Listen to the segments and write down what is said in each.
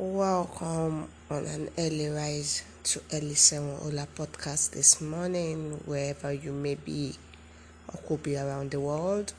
Welcome on an early rise to Early Seven Ola podcast this morning, wherever you may be or could be around the world.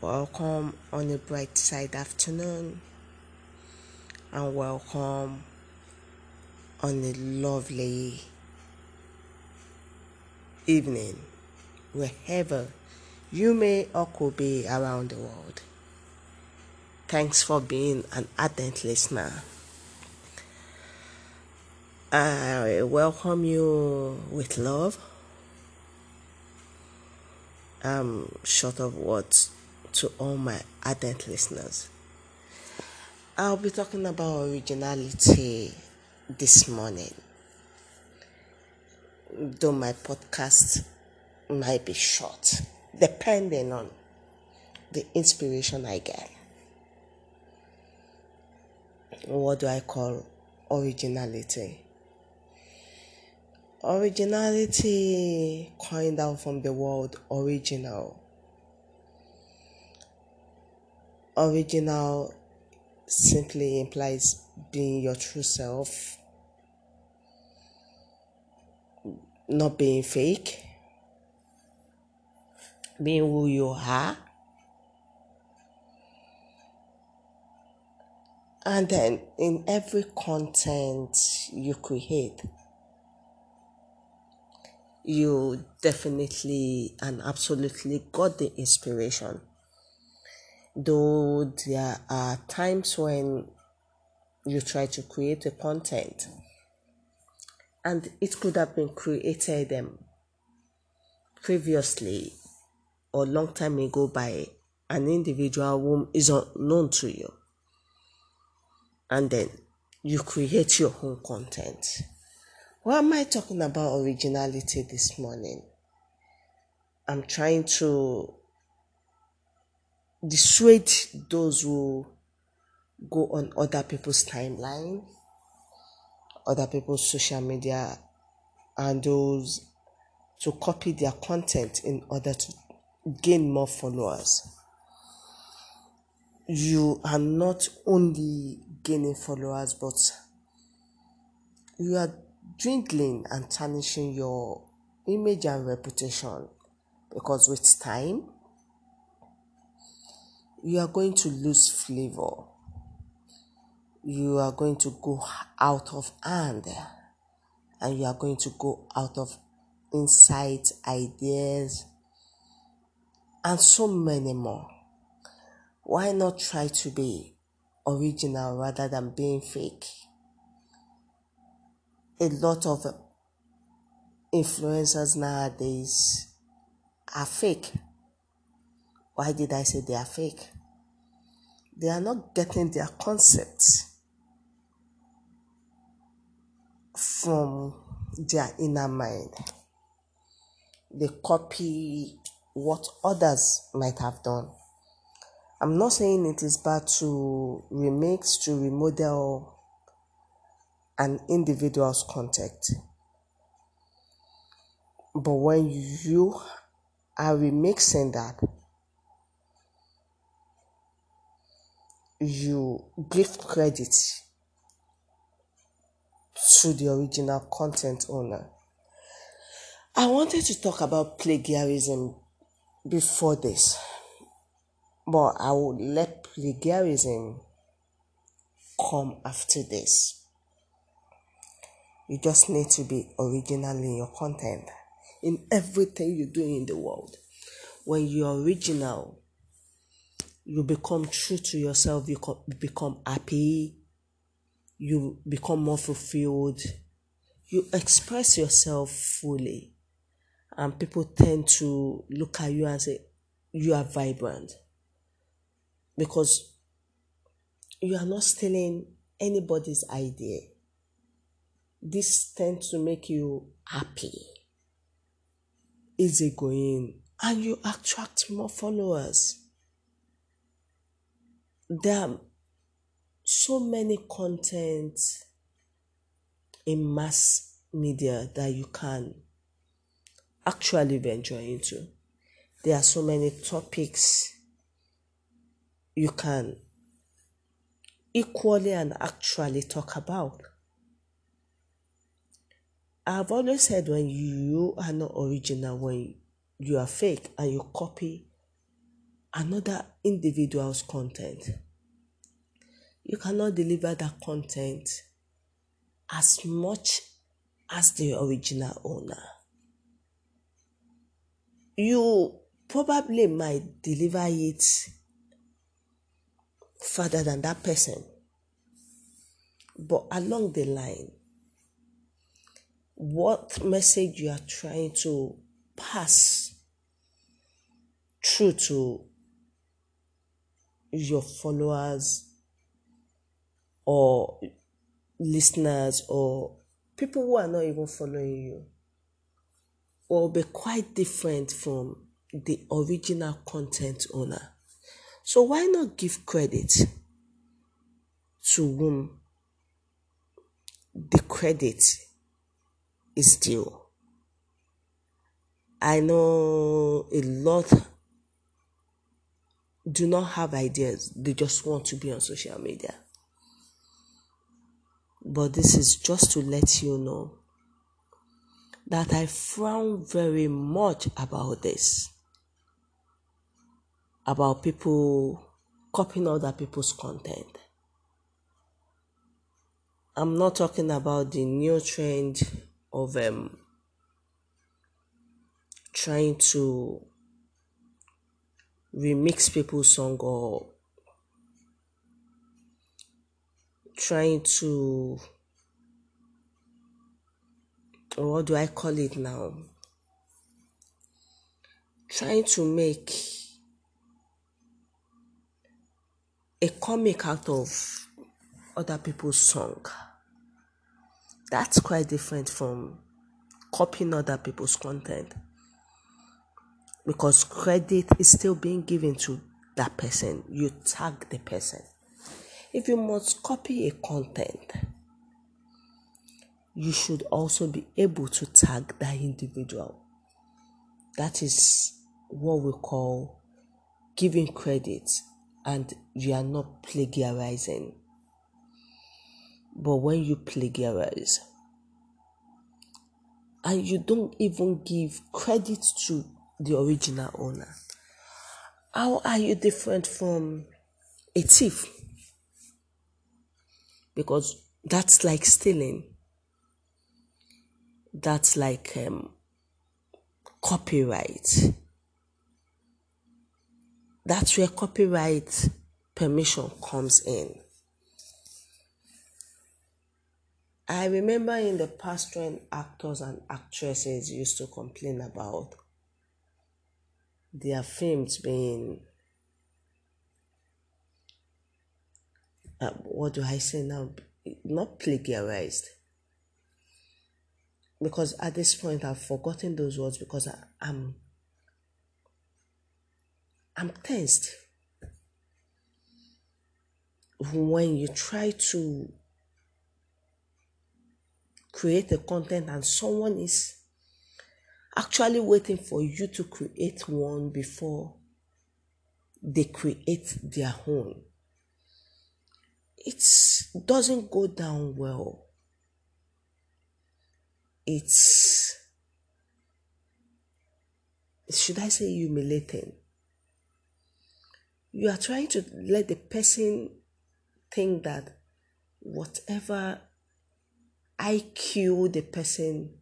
Welcome on a bright side afternoon, and welcome on a lovely evening, wherever you may or could be around the world. Thanks for being an ardent listener. I welcome you with love. I'm short of words to all my ardent listeners. I'll be talking about originality this morning. Though my podcast might be short, depending on the inspiration I get what do I call originality? Originality coined out from the word original. Original simply implies being your true self, not being fake, being who you are And then in every content you create, you definitely and absolutely got the inspiration. Though there are times when you try to create a content and it could have been created um, previously or long time ago by an individual whom is unknown to you and then you create your own content. Why am I talking about originality this morning? I'm trying to dissuade those who go on other people's timeline, other people's social media, and those to copy their content in order to gain more followers. You are not only gaining followers, but you are dwindling and tarnishing your image and reputation because with time you are going to lose flavor. You are going to go out of hand and you are going to go out of insight ideas and so many more. Why not try to be original rather than being fake. A lot of influencers nowadays are fake. Why did I say they are fake? They are not getting their concepts from their inner mind. They copy what others might have done I'm not saying it is bad to remix, to remodel an individual's content. But when you are remixing that, you give credit to the original content owner. I wanted to talk about plagiarism before this. But I would let plagiarism come after this. You just need to be original in your content, in everything you do in the world. When you're original, you become true to yourself, you become happy, you become more fulfilled, you express yourself fully, and people tend to look at you and say, You are vibrant because you are not stealing anybody's idea. This tends to make you happy, easy going, and you attract more followers. There are so many content in mass media that you can actually venture into. There are so many topics you can equally and actually talk about. I've always said when you are not original, when you are fake and you copy another individual's content, you cannot deliver that content as much as the original owner. You probably might deliver it further than that person, but along the line, what message you are trying to pass through to your followers or listeners or people who are not even following you will be quite different from the original content owner. So why not give credit to whom the credit is due? I know a lot do not have ideas, they just want to be on social media. But this is just to let you know that I frown very much about this. About people copying other people's content. I'm not talking about the new trend of um, trying to remix people's song or trying to what do I call it now? Trying to make a comic out of other people's song. That's quite different from copying other people's content because credit is still being given to that person. You tag the person. If you must copy a content, you should also be able to tag that individual. That is what we call giving credit, and you are not plagiarizing. But when you plagiarize and you don't even give credit to the original owner, how are you different from a thief? Because that's like stealing that's like um, copyright. That's where copyright permission comes in. I remember in the past when actors and actresses used to complain about their films being uh, what do I say now? Not plagiarized because at this point I've forgotten those words because I, am I'm tensed. When you try to create a content and someone is actually waiting for you to create one before they create their own, it doesn't go down well it's should I say humiliating? You are trying to let the person think that whatever IQ the person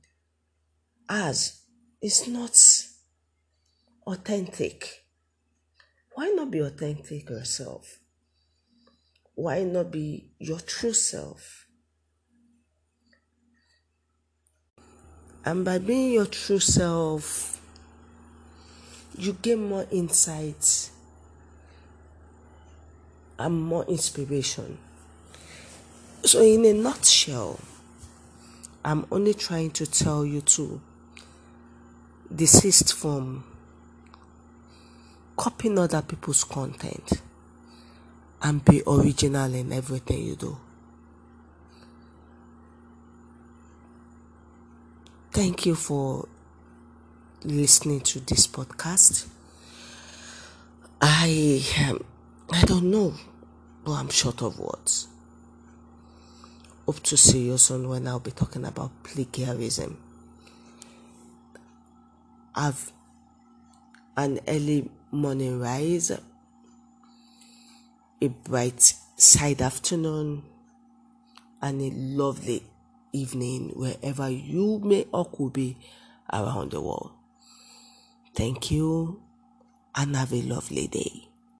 has is not authentic. Why not be authentic yourself? Why not be your true self? And by being your true self, you gain more insights and more inspiration. So, in a nutshell, I'm only trying to tell you to desist from copying other people's content and be original in everything you do. Thank you for listening to this podcast. I um, I don't know but I'm short of words. Hope to see you soon when I'll be talking about plagiarism. Have an early morning rise, a bright side afternoon, and a lovely evening wherever you may or could be around the world. Thank you and have a lovely day.